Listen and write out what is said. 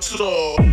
So.